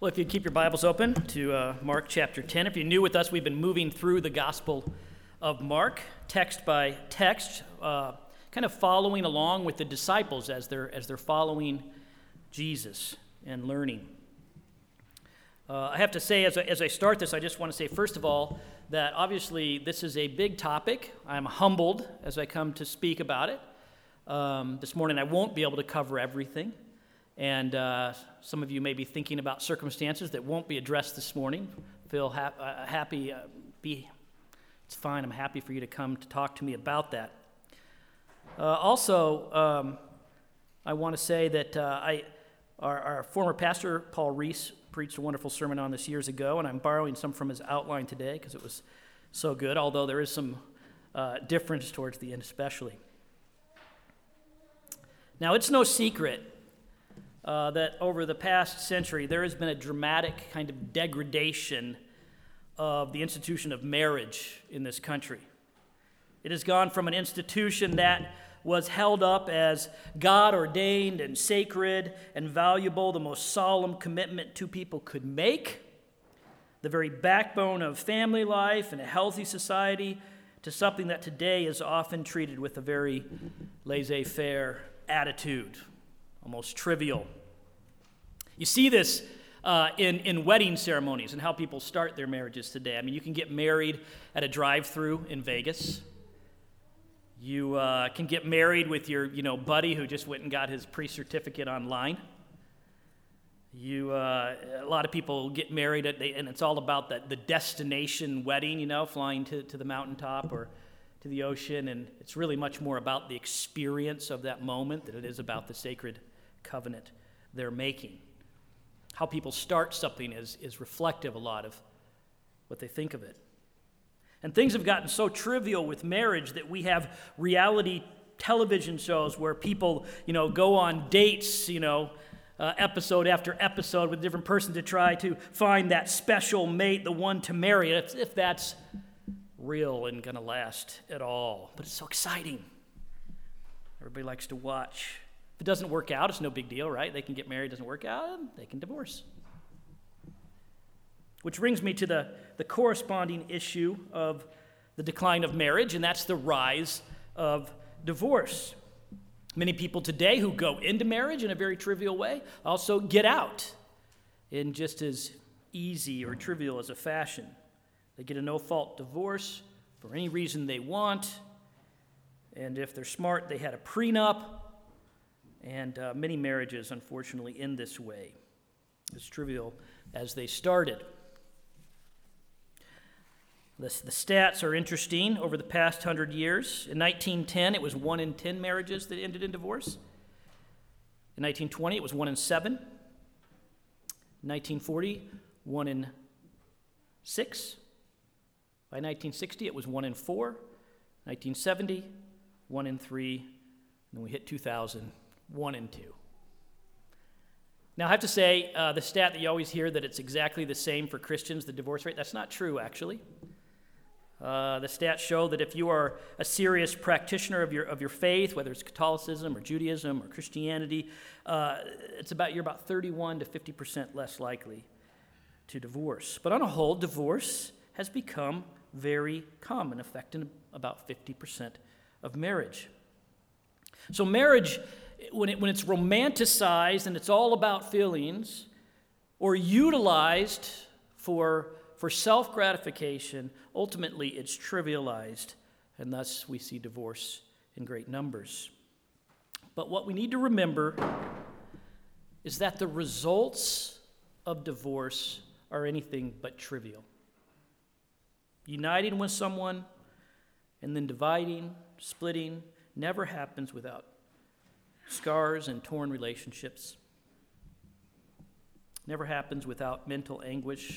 Well, if you keep your Bibles open to uh, Mark chapter 10, if you're new with us, we've been moving through the Gospel of Mark, text by text, uh, kind of following along with the disciples as they're, as they're following Jesus and learning. Uh, I have to say, as I, as I start this, I just want to say, first of all, that obviously this is a big topic. I'm humbled as I come to speak about it. Um, this morning, I won't be able to cover everything. And uh, some of you may be thinking about circumstances that won't be addressed this morning. Feel ha- uh, happy, uh, be, it's fine. I'm happy for you to come to talk to me about that. Uh, also, um, I want to say that uh, I, our, our, former pastor, Paul Reese, preached a wonderful sermon on this years ago, and I'm borrowing some from his outline today because it was so good, although there is some uh, difference towards the end, especially. Now, it's no secret uh, that over the past century there has been a dramatic kind of degradation of the institution of marriage in this country. It has gone from an institution that was held up as God ordained and sacred and valuable, the most solemn commitment two people could make, the very backbone of family life and a healthy society, to something that today is often treated with a very laissez faire attitude almost trivial. You see this uh, in, in wedding ceremonies and how people start their marriages today. I mean, you can get married at a drive through in Vegas. You uh, can get married with your you know, buddy who just went and got his pre certificate online. You, uh, a lot of people get married, at, and it's all about the, the destination wedding, you know, flying to, to the mountaintop or to the ocean, and it's really much more about the experience of that moment than it is about the sacred covenant they're making. How people start something is, is reflective a lot of what they think of it. And things have gotten so trivial with marriage that we have reality television shows where people, you know, go on dates, you know, uh, episode after episode with a different person to try to find that special mate, the one to marry, if, if that's real and going to last at all. But it's so exciting. Everybody likes to watch. If it doesn't work out, it's no big deal, right? They can get married, doesn't work out, they can divorce. Which brings me to the, the corresponding issue of the decline of marriage, and that's the rise of divorce. Many people today who go into marriage in a very trivial way also get out in just as easy or trivial as a fashion. They get a no fault divorce for any reason they want. And if they're smart, they had a prenup. And uh, many marriages, unfortunately, end this way, as trivial as they started. The, the stats are interesting over the past hundred years. In 1910, it was one in 10 marriages that ended in divorce. In 1920, it was one in seven. In 1940, one in six. By 1960, it was one in four. 1970, one in three. And then we hit 2000, one and two. Now, I have to say, uh, the stat that you always hear that it's exactly the same for Christians, the divorce rate, that's not true, actually. Uh, the stats show that if you are a serious practitioner of your, of your faith, whether it's Catholicism or Judaism or Christianity, uh, it's about, you're about 31 to 50% less likely to divorce. But on a whole, divorce has become very common, affecting about 50% of marriage. So, marriage, when, it, when it's romanticized and it's all about feelings, or utilized for, for self gratification, ultimately it's trivialized, and thus we see divorce in great numbers. But what we need to remember is that the results of divorce are anything but trivial uniting with someone and then dividing, splitting, never happens without scars and torn relationships. Never happens without mental anguish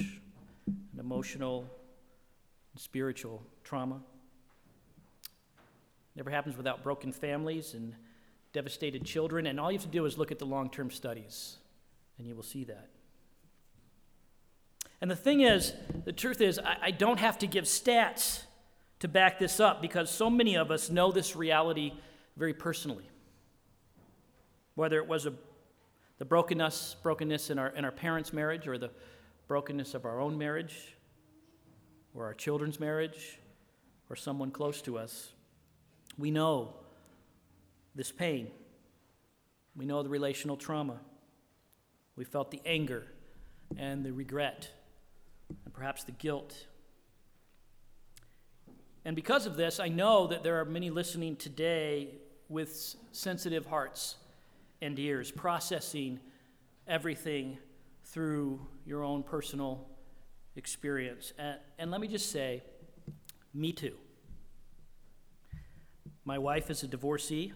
and emotional and spiritual trauma. Never happens without broken families and devastated children. And all you have to do is look at the long term studies, and you will see that. And the thing is, the truth is, I, I don't have to give stats to back this up because so many of us know this reality very personally. Whether it was a The brokenness, brokenness in our, in our parents' marriage, or the brokenness of our own marriage, or our children's marriage, or someone close to us. We know this pain. We know the relational trauma. We felt the anger and the regret, and perhaps the guilt. And because of this, I know that there are many listening today with sensitive hearts and ears, processing everything through your own personal experience. And, and let me just say, me too. My wife is a divorcee,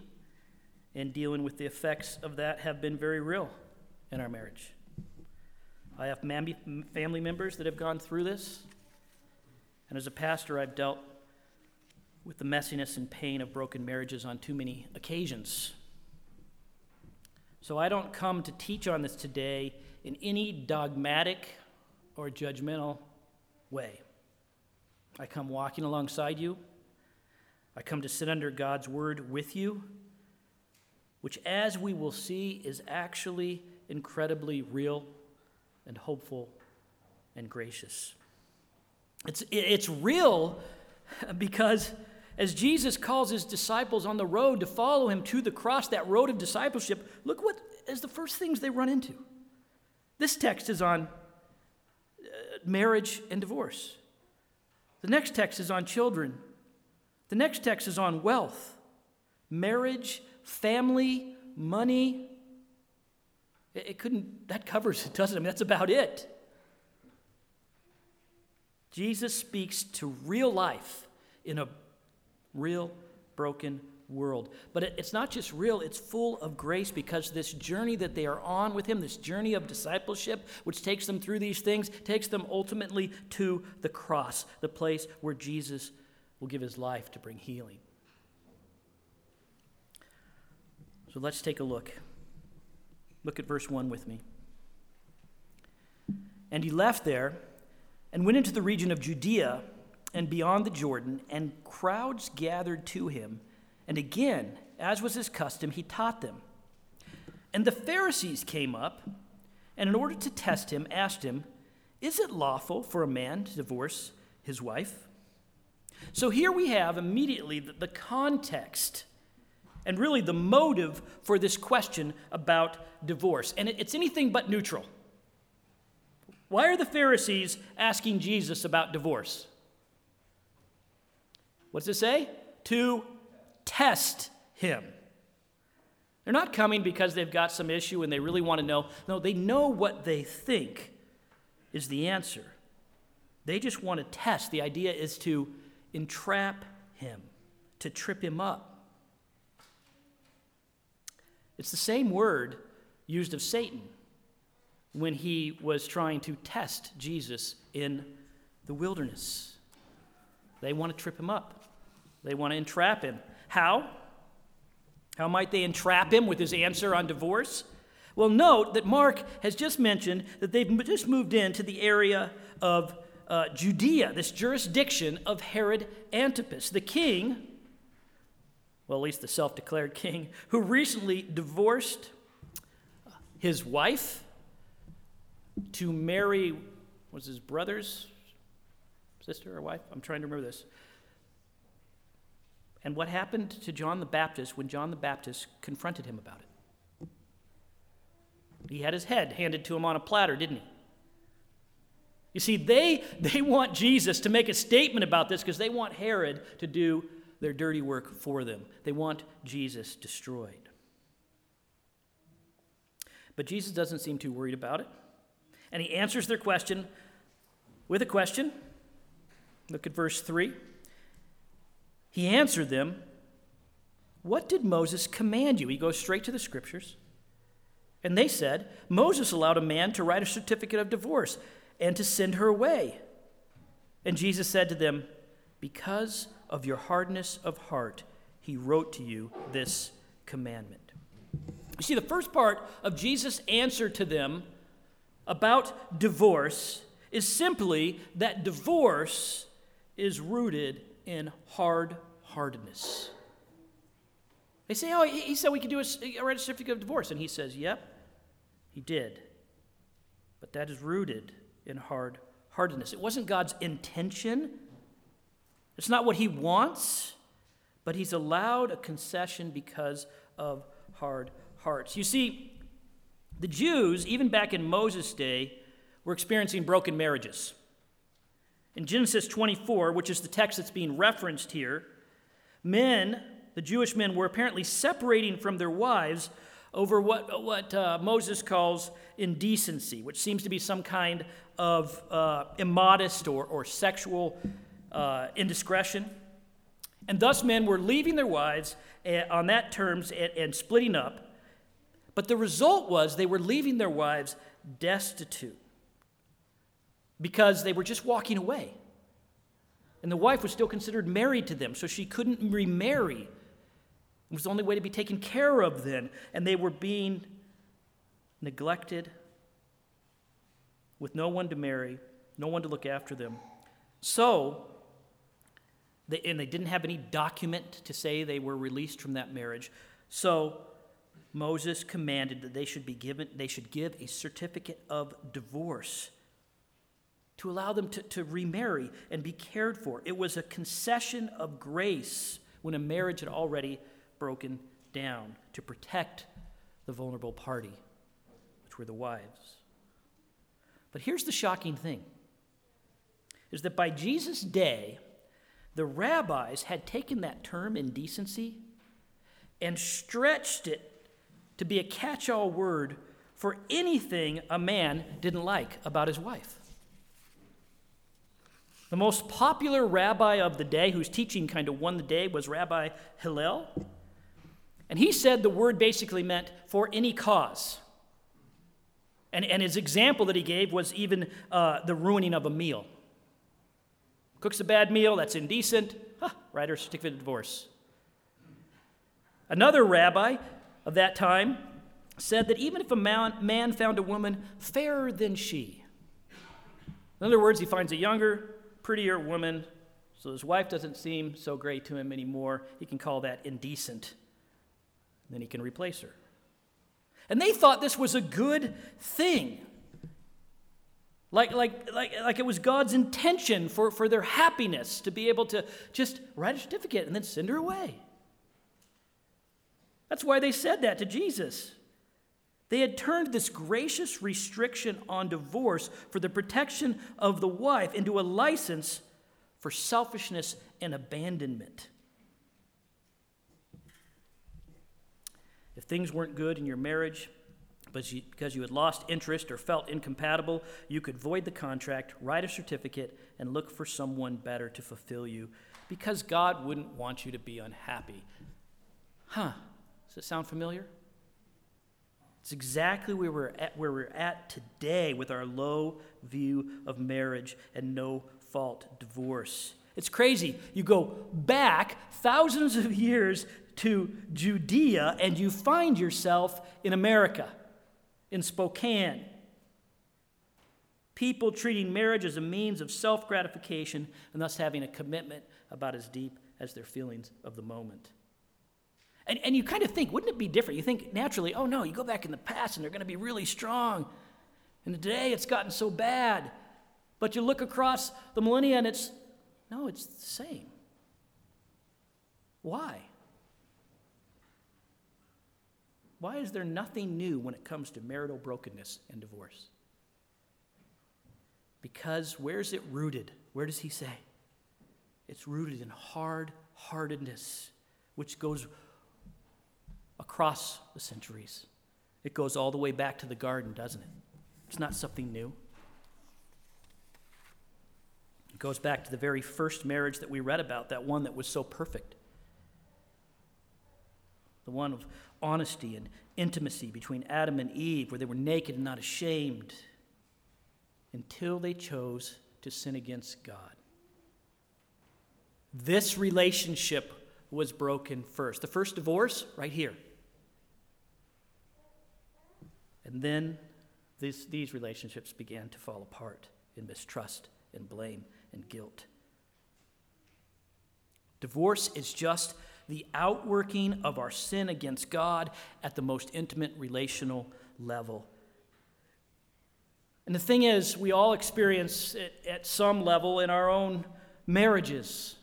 and dealing with the effects of that have been very real in our marriage. I have family members that have gone through this, and as a pastor, I've dealt with the messiness and pain of broken marriages on too many occasions. So I don't come to teach on this today in any dogmatic or judgmental way. I come walking alongside you. I come to sit under God's word with you, which, as we will see, is actually incredibly real and hopeful and gracious. It's, it's real because as Jesus calls his disciples on the road to follow him to the cross, that road of discipleship, look what is the first things they run into. This text is on uh, marriage and divorce. The next text is on children. The next text is on wealth, marriage, family, money. It, it couldn't, that covers it, doesn't it? I mean, that's about it. Jesus speaks to real life in a real broken world. But it, it's not just real, it's full of grace because this journey that they are on with Him, this journey of discipleship, which takes them through these things, takes them ultimately to the cross, the place where Jesus will give His life to bring healing. So let's take a look. Look at verse 1 with me. And he left there and went into the region of Judea and beyond the Jordan, and crowds gathered to him and again, as was his custom, he taught them. And the Pharisees came up, and in order to test him, asked him, Is it lawful for a man to divorce his wife? So here we have immediately the context and really the motive for this question about divorce. And it's anything but neutral. Why are the Pharisees asking Jesus about divorce? What does it say? To test him. They're not coming because they've got some issue and they really want to know. No, they know what they think is the answer. They just want to test. The idea is to entrap him, to trip him up. It's the same word used of Satan when he was trying to test Jesus in the wilderness. They want to trip him up, they want to entrap him. How? How might they entrap him with his answer on divorce? Well, note that Mark has just mentioned that they've just moved into the area of uh, Judea, this jurisdiction of Herod Antipas, the king, well, at least the self declared king, who recently divorced his wife to marry, was his brother's sister or wife? I'm trying to remember this. And what happened to John the Baptist when John the Baptist confronted him about it? He had his head handed to him on a platter, didn't he? You see, they, they want Jesus to make a statement about this because they want Herod to do their dirty work for them. They want Jesus destroyed. But Jesus doesn't seem too worried about it. And he answers their question with a question. Look at verse 3. He answered them, What did Moses command you? He goes straight to the scriptures. And they said, Moses allowed a man to write a certificate of divorce and to send her away. And Jesus said to them, Because of your hardness of heart, he wrote to you this commandment. You see, the first part of Jesus' answer to them about divorce is simply that divorce is rooted in hard heartedness. They say, Oh, he said we could do a, write a certificate of divorce. And he says, Yep. He did. But that is rooted in hard heartedness. It wasn't God's intention, it's not what He wants, but He's allowed a concession because of hard hearts. You see, the Jews, even back in Moses' day, were experiencing broken marriages. In Genesis 24, which is the text that's being referenced here, men, the Jewish men, were apparently separating from their wives over what, what uh, Moses calls indecency, which seems to be some kind of uh, immodest or, or sexual uh, indiscretion. And thus, men were leaving their wives eh, on that terms and, and splitting up. But the result was they were leaving their wives destitute because they were just walking away. And the wife was still considered married to them, so she couldn't remarry. It was the only way to be taken care of then. And they were being neglected with no one to marry, no one to look after them. So, they, and they didn't have any document to say they were released from that marriage. So, Moses commanded that they should be given, they should give a certificate of divorce to allow them to, to remarry and be cared for. It was a concession of grace when a marriage had already broken down to protect the vulnerable party, which were the wives. But here's the shocking thing is that by Jesus' day, the rabbis had taken that term indecency and stretched it to be a catch all word for anything a man didn't like about his wife. The most popular rabbi of the day, whose teaching kind of won the day, was Rabbi Hillel. And he said the word basically meant for any cause. And, and his example that he gave was even uh, the ruining of a meal. Cooks a bad meal, that's indecent. Huh, write her certificate of divorce. Another rabbi of that time said that even if a man found a woman fairer than she, in other words, he finds a younger, prettier woman, so his wife doesn't seem so great to him anymore. He can call that indecent. Then he can replace her. And they thought this was a good thing. Like, like, like, like it was God's intention for, for their happiness to be able to just write a certificate and then send her away. That's why they said that to Jesus. They had turned this gracious restriction on divorce for the protection of the wife into a license for selfishness and abandonment. If things weren't good in your marriage, but because you had lost interest or felt incompatible, you could void the contract, write a certificate, and look for someone better to fulfill you because God wouldn't want you to be unhappy. Huh? Does it sound familiar? It's exactly where we're at, where we're at today with our low view of marriage and no fault divorce. It's crazy. You go back thousands of years to Judea and you find yourself in America, in Spokane. People treating marriage as a means of self gratification and thus having a commitment about as deep as their feelings of the moment. And, and you kind of think, wouldn't it be different? You think naturally, oh no, you go back in the past and they're going to be really strong. And today it's gotten so bad. But you look across the millennia and it's, no, it's the same. Why? Why is there nothing new when it comes to marital brokenness and divorce? Because where's it rooted? Where does he say? It's rooted in hard heartedness, which goes across the centuries. It goes all the way back to the garden, doesn't it? It's not something new. It goes back to the very first marriage that we read about, that one that was so perfect. The one of honesty and intimacy between Adam and Eve, where they were naked and not ashamed, until they chose to sin against God. This relationship was broken first. The first divorce, right here. And then this, these relationships began to fall apart in mistrust and blame and guilt. Divorce is just the outworking of our sin against God at the most intimate relational level. And the thing is, we all experience it at some level in our own marriages.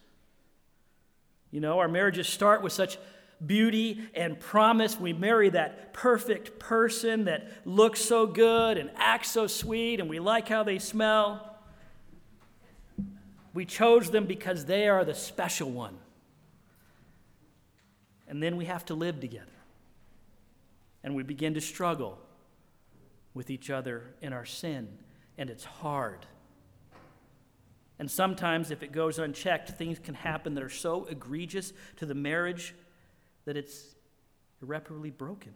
You know, our marriages start with such beauty and promise. We marry that perfect person that looks so good and acts so sweet, and we like how they smell. We chose them because they are the special one. And then we have to live together. And we begin to struggle with each other in our sin, and it's hard. And sometimes, if it goes unchecked, things can happen that are so egregious to the marriage that it's irreparably broken.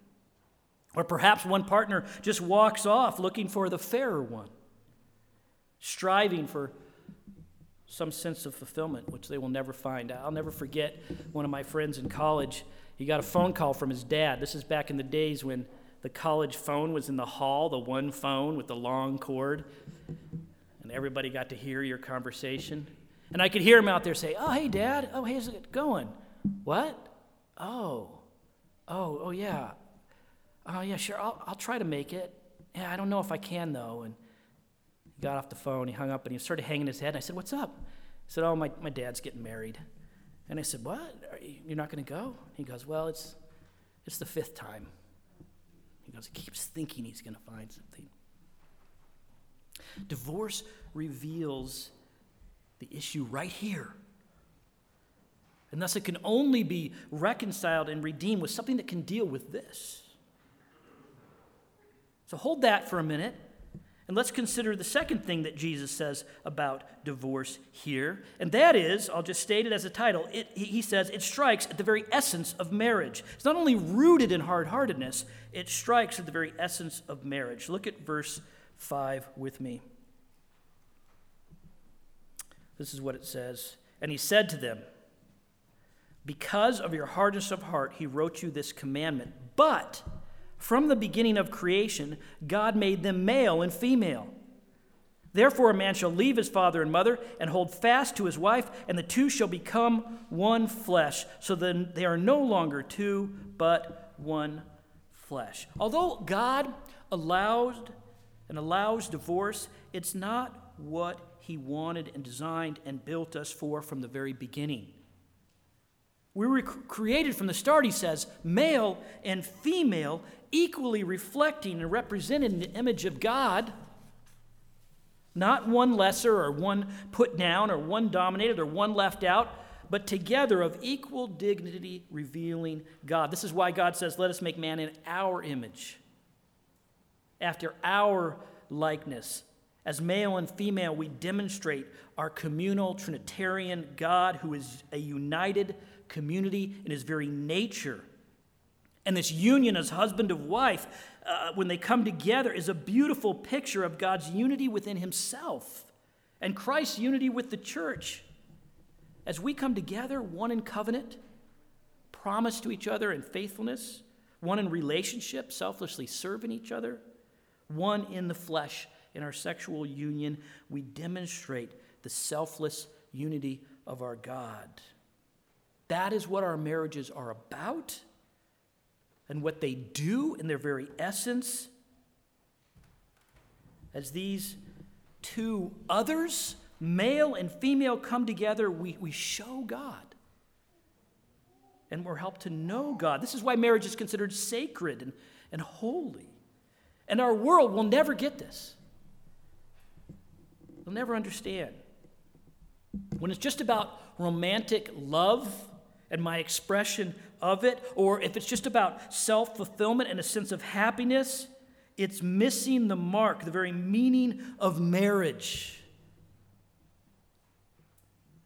Or perhaps one partner just walks off looking for the fairer one, striving for some sense of fulfillment, which they will never find. I'll never forget one of my friends in college. He got a phone call from his dad. This is back in the days when the college phone was in the hall, the one phone with the long cord, and everybody got to hear your conversation. And I could hear him out there say, Oh, hey, Dad. Oh, how's it going? What? Oh, oh, oh, yeah. Oh, yeah, sure. I'll, I'll try to make it. Yeah, I don't know if I can, though. And he got off the phone, he hung up, and he started hanging his head. And I said, What's up? He said, Oh, my, my dad's getting married. And I said, What? You, you're not going to go? He goes, Well, it's, it's the fifth time. He goes, He keeps thinking he's going to find something. Divorce reveals the issue right here. And thus, it can only be reconciled and redeemed with something that can deal with this. So, hold that for a minute. And let's consider the second thing that Jesus says about divorce here. And that is, I'll just state it as a title. It, he says it strikes at the very essence of marriage. It's not only rooted in hard heartedness, it strikes at the very essence of marriage. Look at verse 5 with me. This is what it says. And he said to them, Because of your hardness of heart, he wrote you this commandment. But from the beginning of creation, God made them male and female. Therefore, a man shall leave his father and mother and hold fast to his wife, and the two shall become one flesh. So then they are no longer two, but one flesh. Although God allowed and allows divorce, it's not what he wanted and designed and built us for from the very beginning. We were created from the start, he says, male and female, equally reflecting and representing the image of God. Not one lesser or one put down or one dominated or one left out, but together of equal dignity, revealing God. This is why God says, Let us make man in our image, after our likeness. As male and female, we demonstrate our communal Trinitarian God who is a united community in his very nature. And this union as husband of wife, uh, when they come together, is a beautiful picture of God's unity within himself and Christ's unity with the church. As we come together, one in covenant, promise to each other in faithfulness, one in relationship, selflessly serving each other, one in the flesh, in our sexual union, we demonstrate the selfless unity of our God. That is what our marriages are about and what they do in their very essence. As these two others, male and female, come together, we, we show God. And we're helped to know God. This is why marriage is considered sacred and, and holy. And our world will never get this. They'll never understand. When it's just about romantic love and my expression of it, or if it's just about self fulfillment and a sense of happiness, it's missing the mark, the very meaning of marriage.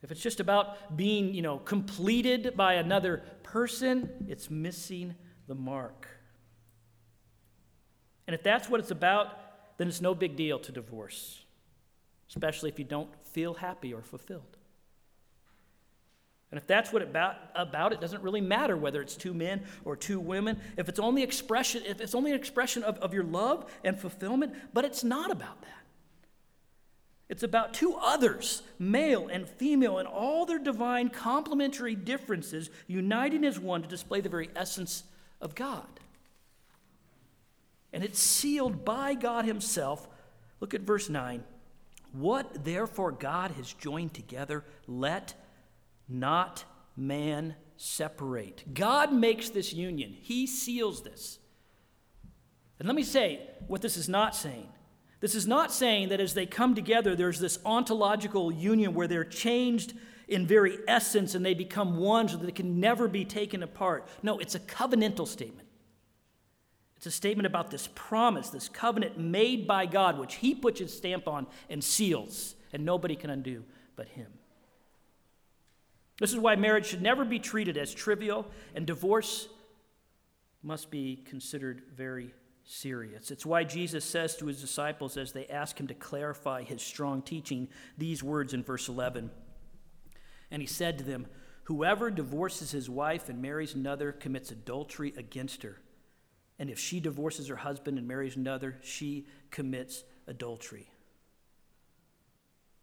If it's just about being, you know, completed by another person, it's missing the mark. And if that's what it's about, then it's no big deal to divorce, especially if you don't feel happy or fulfilled. And if that's what about, about, it doesn't really matter whether it's two men or two women. If it's only expression, if it's only an expression of, of your love and fulfillment, but it's not about that. It's about two others, male and female, and all their divine complementary differences uniting as one to display the very essence of God. And it's sealed by God Himself Look at verse 9. What therefore God has joined together, let not man separate. God makes this union, He seals this. And let me say what this is not saying. This is not saying that as they come together, there's this ontological union where they're changed in very essence and they become one so that they can never be taken apart. No, it's a covenantal statement. It's a statement about this promise, this covenant made by God, which He puts His stamp on and seals, and nobody can undo but Him. This is why marriage should never be treated as trivial, and divorce must be considered very serious. It's why Jesus says to his disciples as they ask him to clarify his strong teaching these words in verse 11. And he said to them, Whoever divorces his wife and marries another commits adultery against her. And if she divorces her husband and marries another, she commits adultery.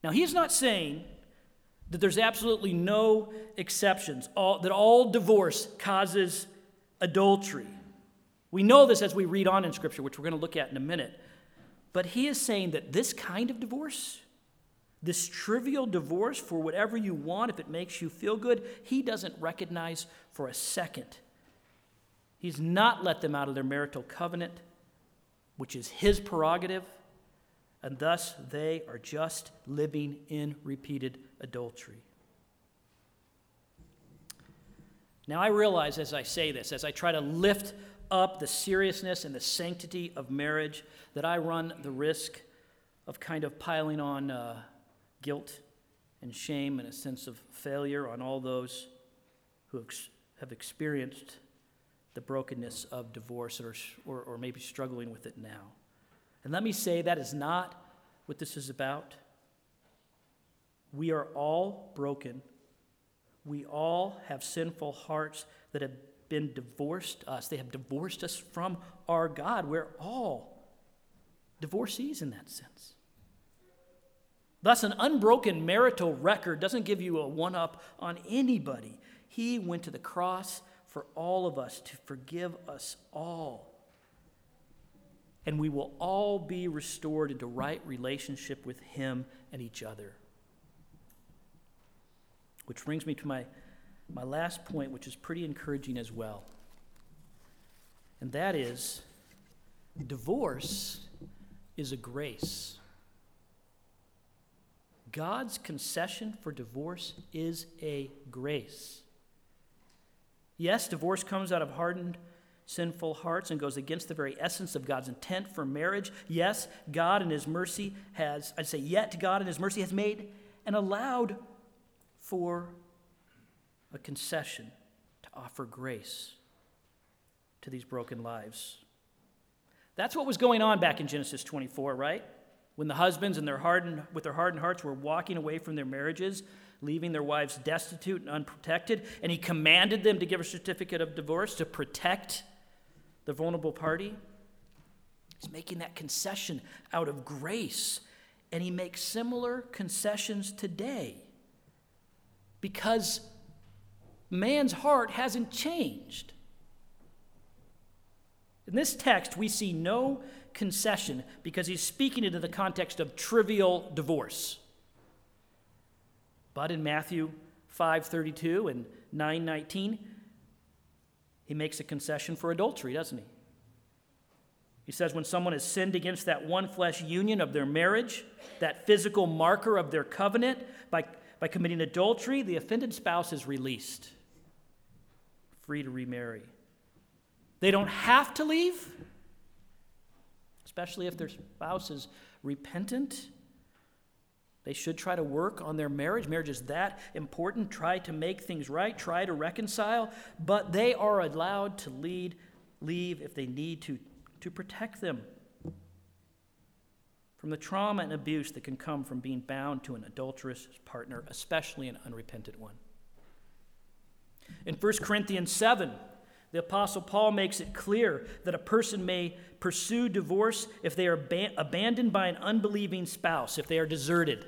Now, he's not saying that there's absolutely no exceptions, all, that all divorce causes adultery. We know this as we read on in Scripture, which we're going to look at in a minute. But he is saying that this kind of divorce, this trivial divorce for whatever you want, if it makes you feel good, he doesn't recognize for a second. He's not let them out of their marital covenant, which is his prerogative, and thus they are just living in repeated adultery. Now, I realize as I say this, as I try to lift up the seriousness and the sanctity of marriage, that I run the risk of kind of piling on uh, guilt and shame and a sense of failure on all those who ex- have experienced the brokenness of divorce or, or, or maybe struggling with it now. And let me say that is not what this is about. We are all broken. We all have sinful hearts that have been divorced us. They have divorced us from our God. We're all divorcees in that sense. Thus, an unbroken marital record doesn't give you a one up on anybody. He went to the cross for all of us to forgive us all. And we will all be restored into right relationship with Him and each other. Which brings me to my, my last point, which is pretty encouraging as well. And that is divorce is a grace. God's concession for divorce is a grace. Yes, divorce comes out of hardened, sinful hearts and goes against the very essence of God's intent for marriage. Yes, God in His mercy has, I'd say, yet God in His mercy has made and allowed for a concession to offer grace to these broken lives. That's what was going on back in Genesis 24, right? When the husbands and their hardened, with their hardened hearts were walking away from their marriages, leaving their wives destitute and unprotected, and he commanded them to give a certificate of divorce to protect the vulnerable party. He's making that concession out of grace, and he makes similar concessions today because man's heart hasn't changed. In this text, we see no concession because he's speaking into the context of trivial divorce. But in Matthew 5:32 and 9:19, he makes a concession for adultery, doesn't he? He says when someone has sinned against that one flesh union of their marriage, that physical marker of their covenant, by, by committing adultery, the offended spouse is released, free to remarry. They don't have to leave, especially if their spouse is repentant. They should try to work on their marriage. Marriage is that important. Try to make things right, try to reconcile, but they are allowed to lead, leave if they need to, to protect them from the trauma and abuse that can come from being bound to an adulterous partner, especially an unrepentant one. In 1 Corinthians 7, the Apostle Paul makes it clear that a person may pursue divorce if they are ba- abandoned by an unbelieving spouse, if they are deserted.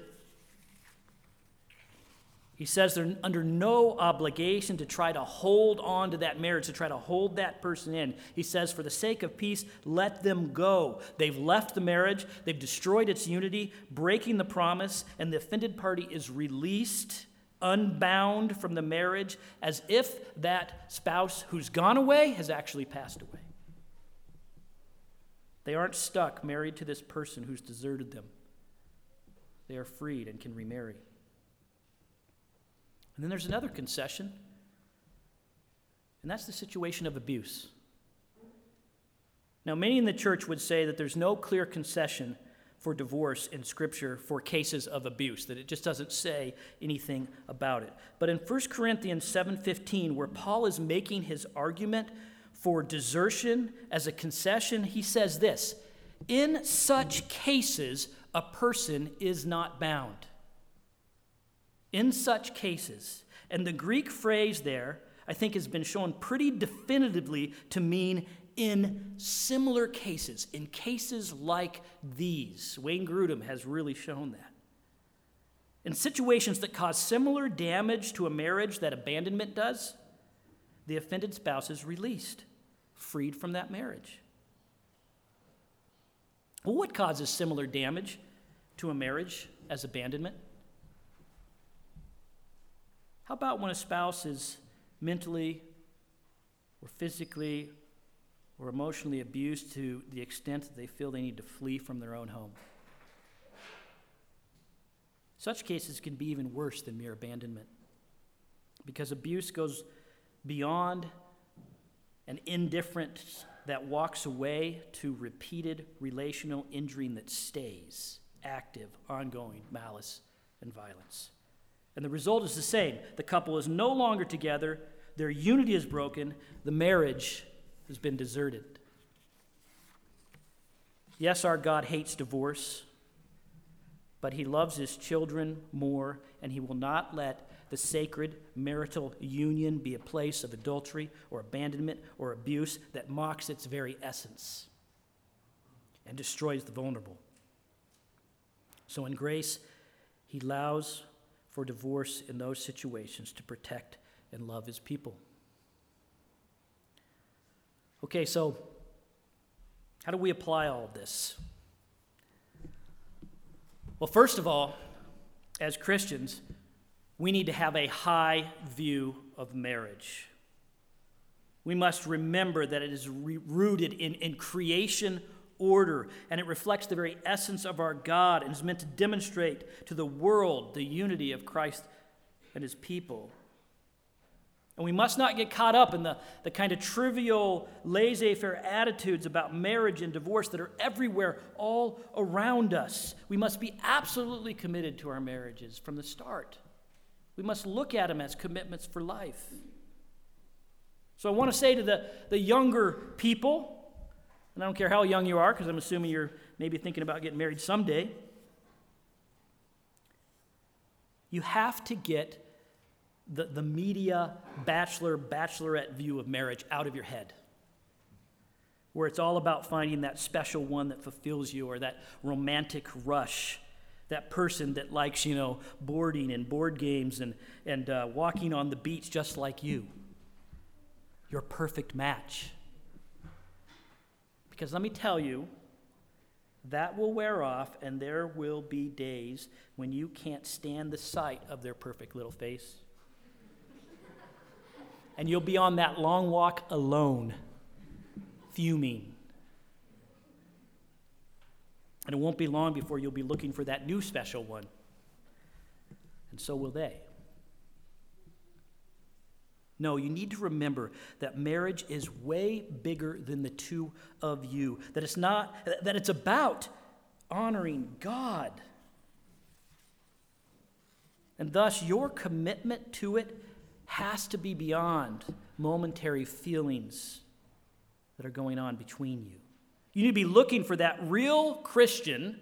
He says they're under no obligation to try to hold on to that marriage, to try to hold that person in. He says, for the sake of peace, let them go. They've left the marriage, they've destroyed its unity, breaking the promise, and the offended party is released, unbound from the marriage, as if that spouse who's gone away has actually passed away. They aren't stuck married to this person who's deserted them. They are freed and can remarry. And then there's another concession, and that's the situation of abuse. Now, many in the church would say that there's no clear concession for divorce in Scripture for cases of abuse, that it just doesn't say anything about it. But in 1 Corinthians 7:15, where Paul is making his argument for desertion as a concession, he says this: in such cases, a person is not bound in such cases. And the Greek phrase there, I think, has been shown pretty definitively to mean in similar cases, in cases like these. Wayne Grudem has really shown that. In situations that cause similar damage to a marriage that abandonment does, the offended spouse is released, freed from that marriage. Well, what causes similar damage to a marriage as abandonment? How about when a spouse is mentally or physically or emotionally abused to the extent that they feel they need to flee from their own home? Such cases can be even worse than mere abandonment because abuse goes beyond an indifference that walks away to repeated relational injury that stays active, ongoing malice and violence. And the result is the same. The couple is no longer together, their unity is broken, the marriage has been deserted. Yes, our God hates divorce, but he loves his children more, and he will not let the sacred marital union be a place of adultery or abandonment or abuse that mocks its very essence and destroys the vulnerable. So, in grace, he allows for divorce in those situations to protect and love his people. Okay, so how do we apply all of this? Well, first of all, as Christians, we need to have a high view of marriage. We must remember that it is re- rooted in, in creation order, and it reflects the very essence of our God and is meant to demonstrate to the world the unity of Christ and his people. And we must not get caught up in the, the kind of trivial, laissez faire attitudes about marriage and divorce that are everywhere, all around us. We must be absolutely committed to our marriages from the start. We must look at them as commitments for life. So I want to say to the, the younger people, and I don't care how young you are, because I'm assuming you're maybe thinking about getting married someday. You have to get the, the media bachelor, bachelorette view of marriage out of your head, where it's all about finding that special one that fulfills you or that romantic rush. That person that likes, you know, boarding and board games and, and uh, walking on the beach just like you. Your perfect match. Because let me tell you, that will wear off, and there will be days when you can't stand the sight of their perfect little face. And you'll be on that long walk alone, fuming. And it won't be long before you'll be looking for that new special one. And so will they. No, you need to remember that marriage is way bigger than the two of you. That it's not that it's about honoring God. And thus your commitment to it has to be beyond momentary feelings that are going on between you. You need to be looking for that real Christian,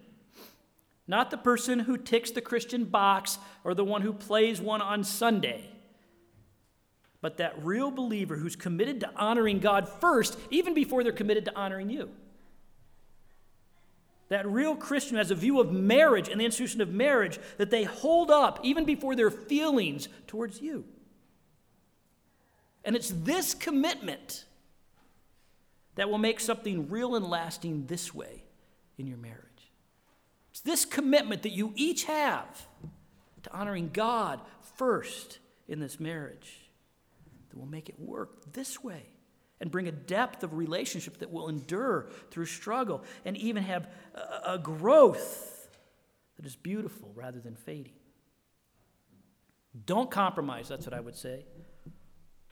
not the person who ticks the Christian box or the one who plays one on Sunday but that real believer who's committed to honoring God first, even before they're committed to honoring you. That real Christian has a view of marriage and the institution of marriage that they hold up even before their feelings towards you. And it's this commitment that will make something real and lasting this way in your marriage. It's this commitment that you each have to honoring God first in this marriage that will make it work this way and bring a depth of relationship that will endure through struggle and even have a, growth that is beautiful rather than fading. Don't compromise, that's what I would say.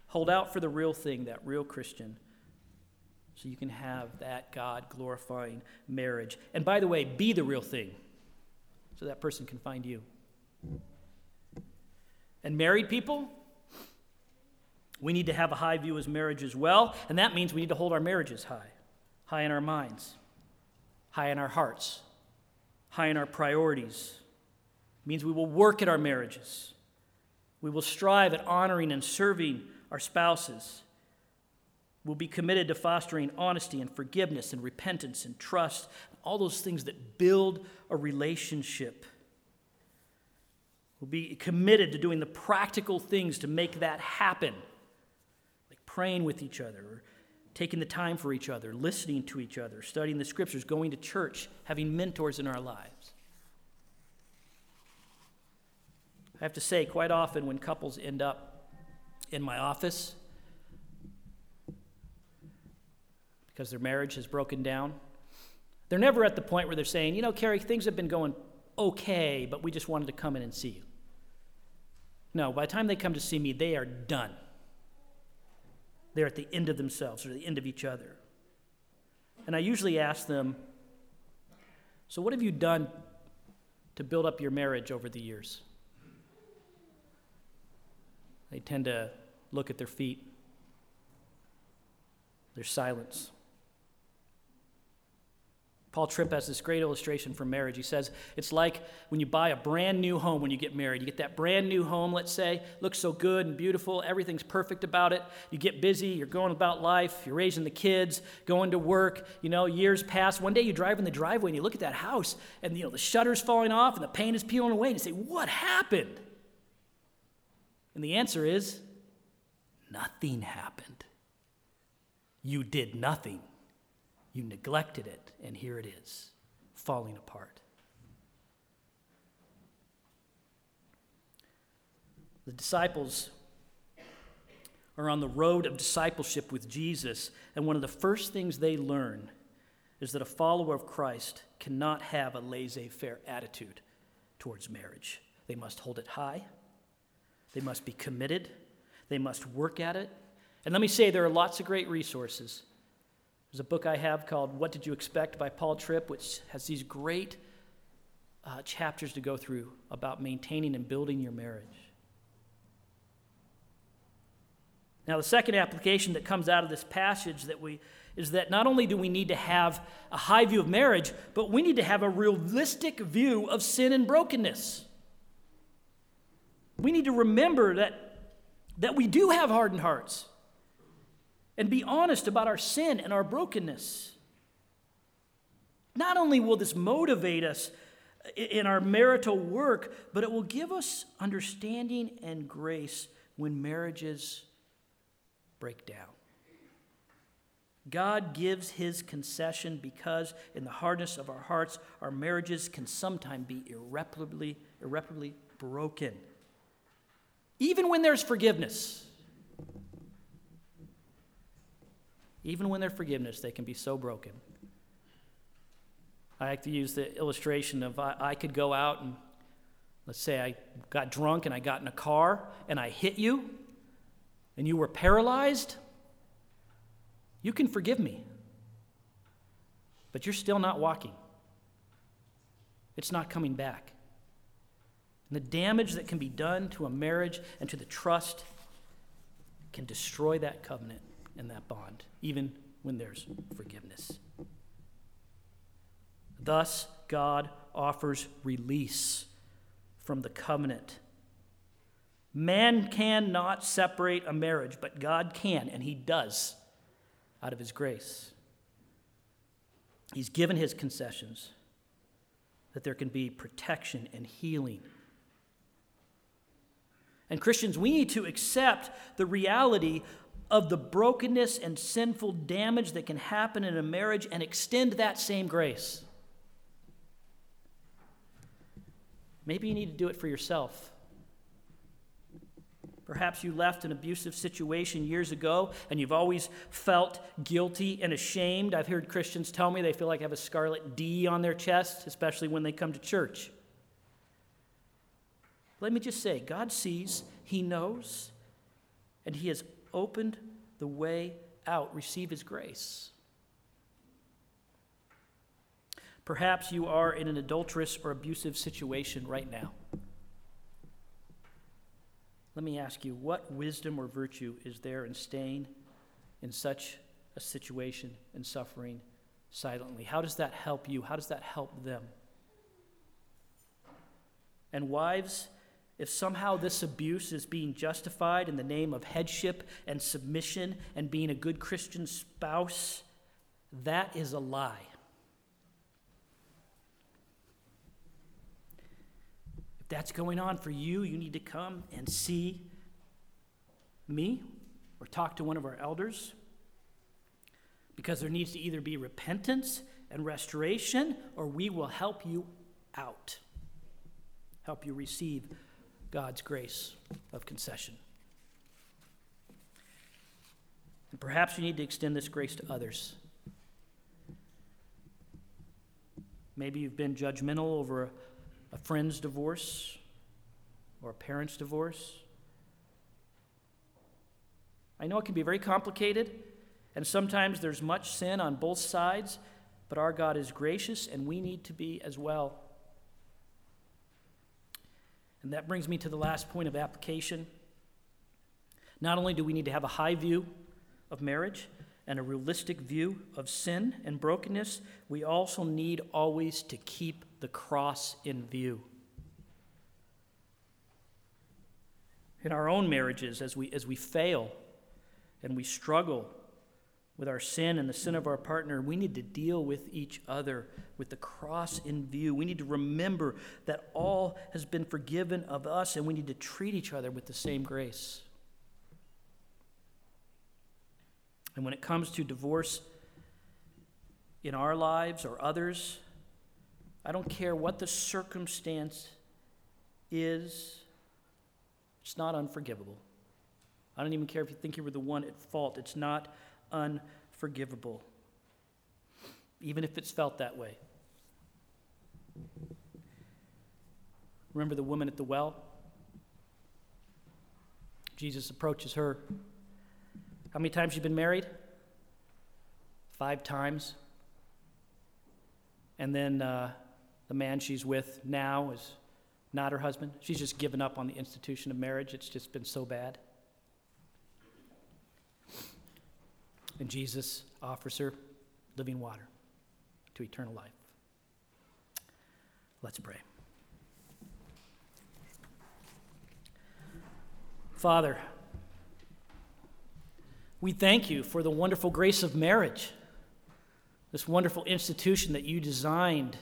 Hold out for the real thing, that real Christian, so you can have that God glorifying marriage. And by the way, be the real thing, so that person can find you. And married people, we need to have a high view as marriage as well, and that means we need to hold our marriages high, high in our minds, high in our hearts, high in our priorities. It means we will work at our marriages. We will strive at honoring and serving our spouses. We'll be committed to fostering honesty and forgiveness and repentance and trust, all those things that build a relationship. We'll be committed to doing the practical things to make that happen like praying with each other, or taking the time for each other, listening to each other, studying the scriptures, going to church, having mentors in our lives. I have to say, quite often when couples end up in my office because their marriage has broken down, they're never at the point where they're saying, you know, Carrie, things have been going okay, but we just wanted to come in and see you. No, by the time they come to see me, they are done. They're at the end of themselves or the end of each other. And I usually ask them, So, what have you done to build up your marriage over the years? They tend to look at their feet, their silence. Paul Tripp has this great illustration for marriage. He says it's like when you buy a brand new home when you get married. You get that brand new home, let's say, looks so good and beautiful, everything's perfect about it. You get busy, you're going about life, you're raising the kids, going to work, you know, years pass. One day you drive in the driveway and you look at that house and you know the shutter's falling off and the paint is peeling away and you say, "What happened?" And the answer is nothing happened. You did nothing. You neglected it, and here it is, falling apart. The disciples are on the road of discipleship with Jesus, and one of the first things they learn is that a follower of Christ cannot have a laissez faire attitude towards marriage. They must hold it high, they must be committed, they must work at it. And let me say, there are lots of great resources there's a book I have called What Did You Expect by Paul Tripp, which has these great uh, chapters to go through about maintaining and building your marriage. Now, the second application that comes out of this passage that we is that not only do we need to have a high view of marriage, but we need to have a realistic view of sin and brokenness. We need to remember that, that we do have hardened hearts and be honest about our sin and our brokenness. Not only will this motivate us in our marital work, but it will give us understanding and grace when marriages break down. God gives his concession because, in the hardness of our hearts, our marriages can sometimes be irreparably, irreparably broken. Even when there's forgiveness. Even when there's forgiveness, they can be so broken. I like to use the illustration of I, I could go out and let's say I got drunk and I got in a car and I hit you and you were paralyzed. You can forgive me, but you're still not walking. It's not coming back. And the damage that can be done to a marriage and to the trust can destroy that covenant and that bond, even when there's forgiveness. Thus, God offers release from the covenant. Man cannot separate a marriage, but God can, and He does out of His grace. He's given His concessions. that there can be protection and healing. And Christians, we need to accept the reality of the brokenness and sinful damage that can happen in a marriage and extend that same grace. Maybe you need to do it for yourself. Perhaps you left an abusive situation years ago and you've always felt guilty and ashamed. I've heard Christians tell me they feel like they have a scarlet D on their chest, especially when they come to church. Let me just say God sees, He knows, and He has opened the way out. Receive His grace. Perhaps you are in an adulterous or abusive situation right now. Let me ask you, what wisdom or virtue is there in staying in such a situation and suffering silently? How does that help you? How does that help them? And wives, if somehow this abuse is being justified in the name of headship and submission and being a good Christian spouse, that is a lie. If that's going on for you, you need to come and see me or talk to one of our elders because there needs to either be repentance and restoration or we will help you out, help you receive God's grace of concession. And perhaps you need to extend this grace to others. Maybe you've been judgmental over a friend's divorce or a parent's divorce. I know it can be very complicated, and sometimes there's much sin on both sides, but our God is gracious, and we need to be as well. And that brings me to the last point of application. Not only do we need to have a high view of marriage and a realistic view of sin and brokenness, we also need always to keep the cross in view. In our own marriages, as we, as we fail and we struggle with our sin and the sin of our partner, we need to deal with each other with the cross in view. We need to remember that all has been forgiven of us, and we need to treat each other with the same grace. And when it comes to divorce in our lives or others, I don't care what the circumstance is, it's not unforgivable. I don't even care if you think you were the one at fault, it's not unforgivable, even if it's felt that way. Remember the woman at the well? Jesus approaches her. How many times you been married? Five times. And then uh, the man she's with now is not her husband. She's just given up on the institution of marriage. It's just been so bad. And Jesus offers her living water to eternal life. Let's pray. Father, we thank you for the wonderful grace of marriage, this wonderful institution that you designed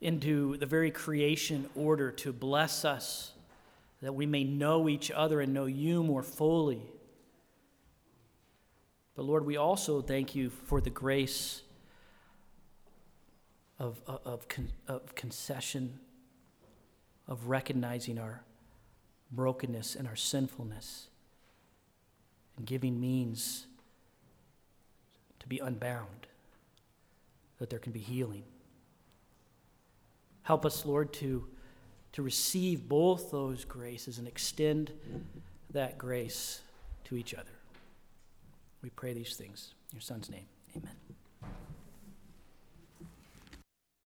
into the very creation order to bless us, that we may know each other and know you more fully. But Lord, we also thank you for the grace of, of, of concession, of recognizing our brokenness and our sinfulness, and giving means to be unbound, that there can be healing. Help us, Lord, to, to receive both those graces and extend that grace to each other. We pray these things in your Son's name. Amen.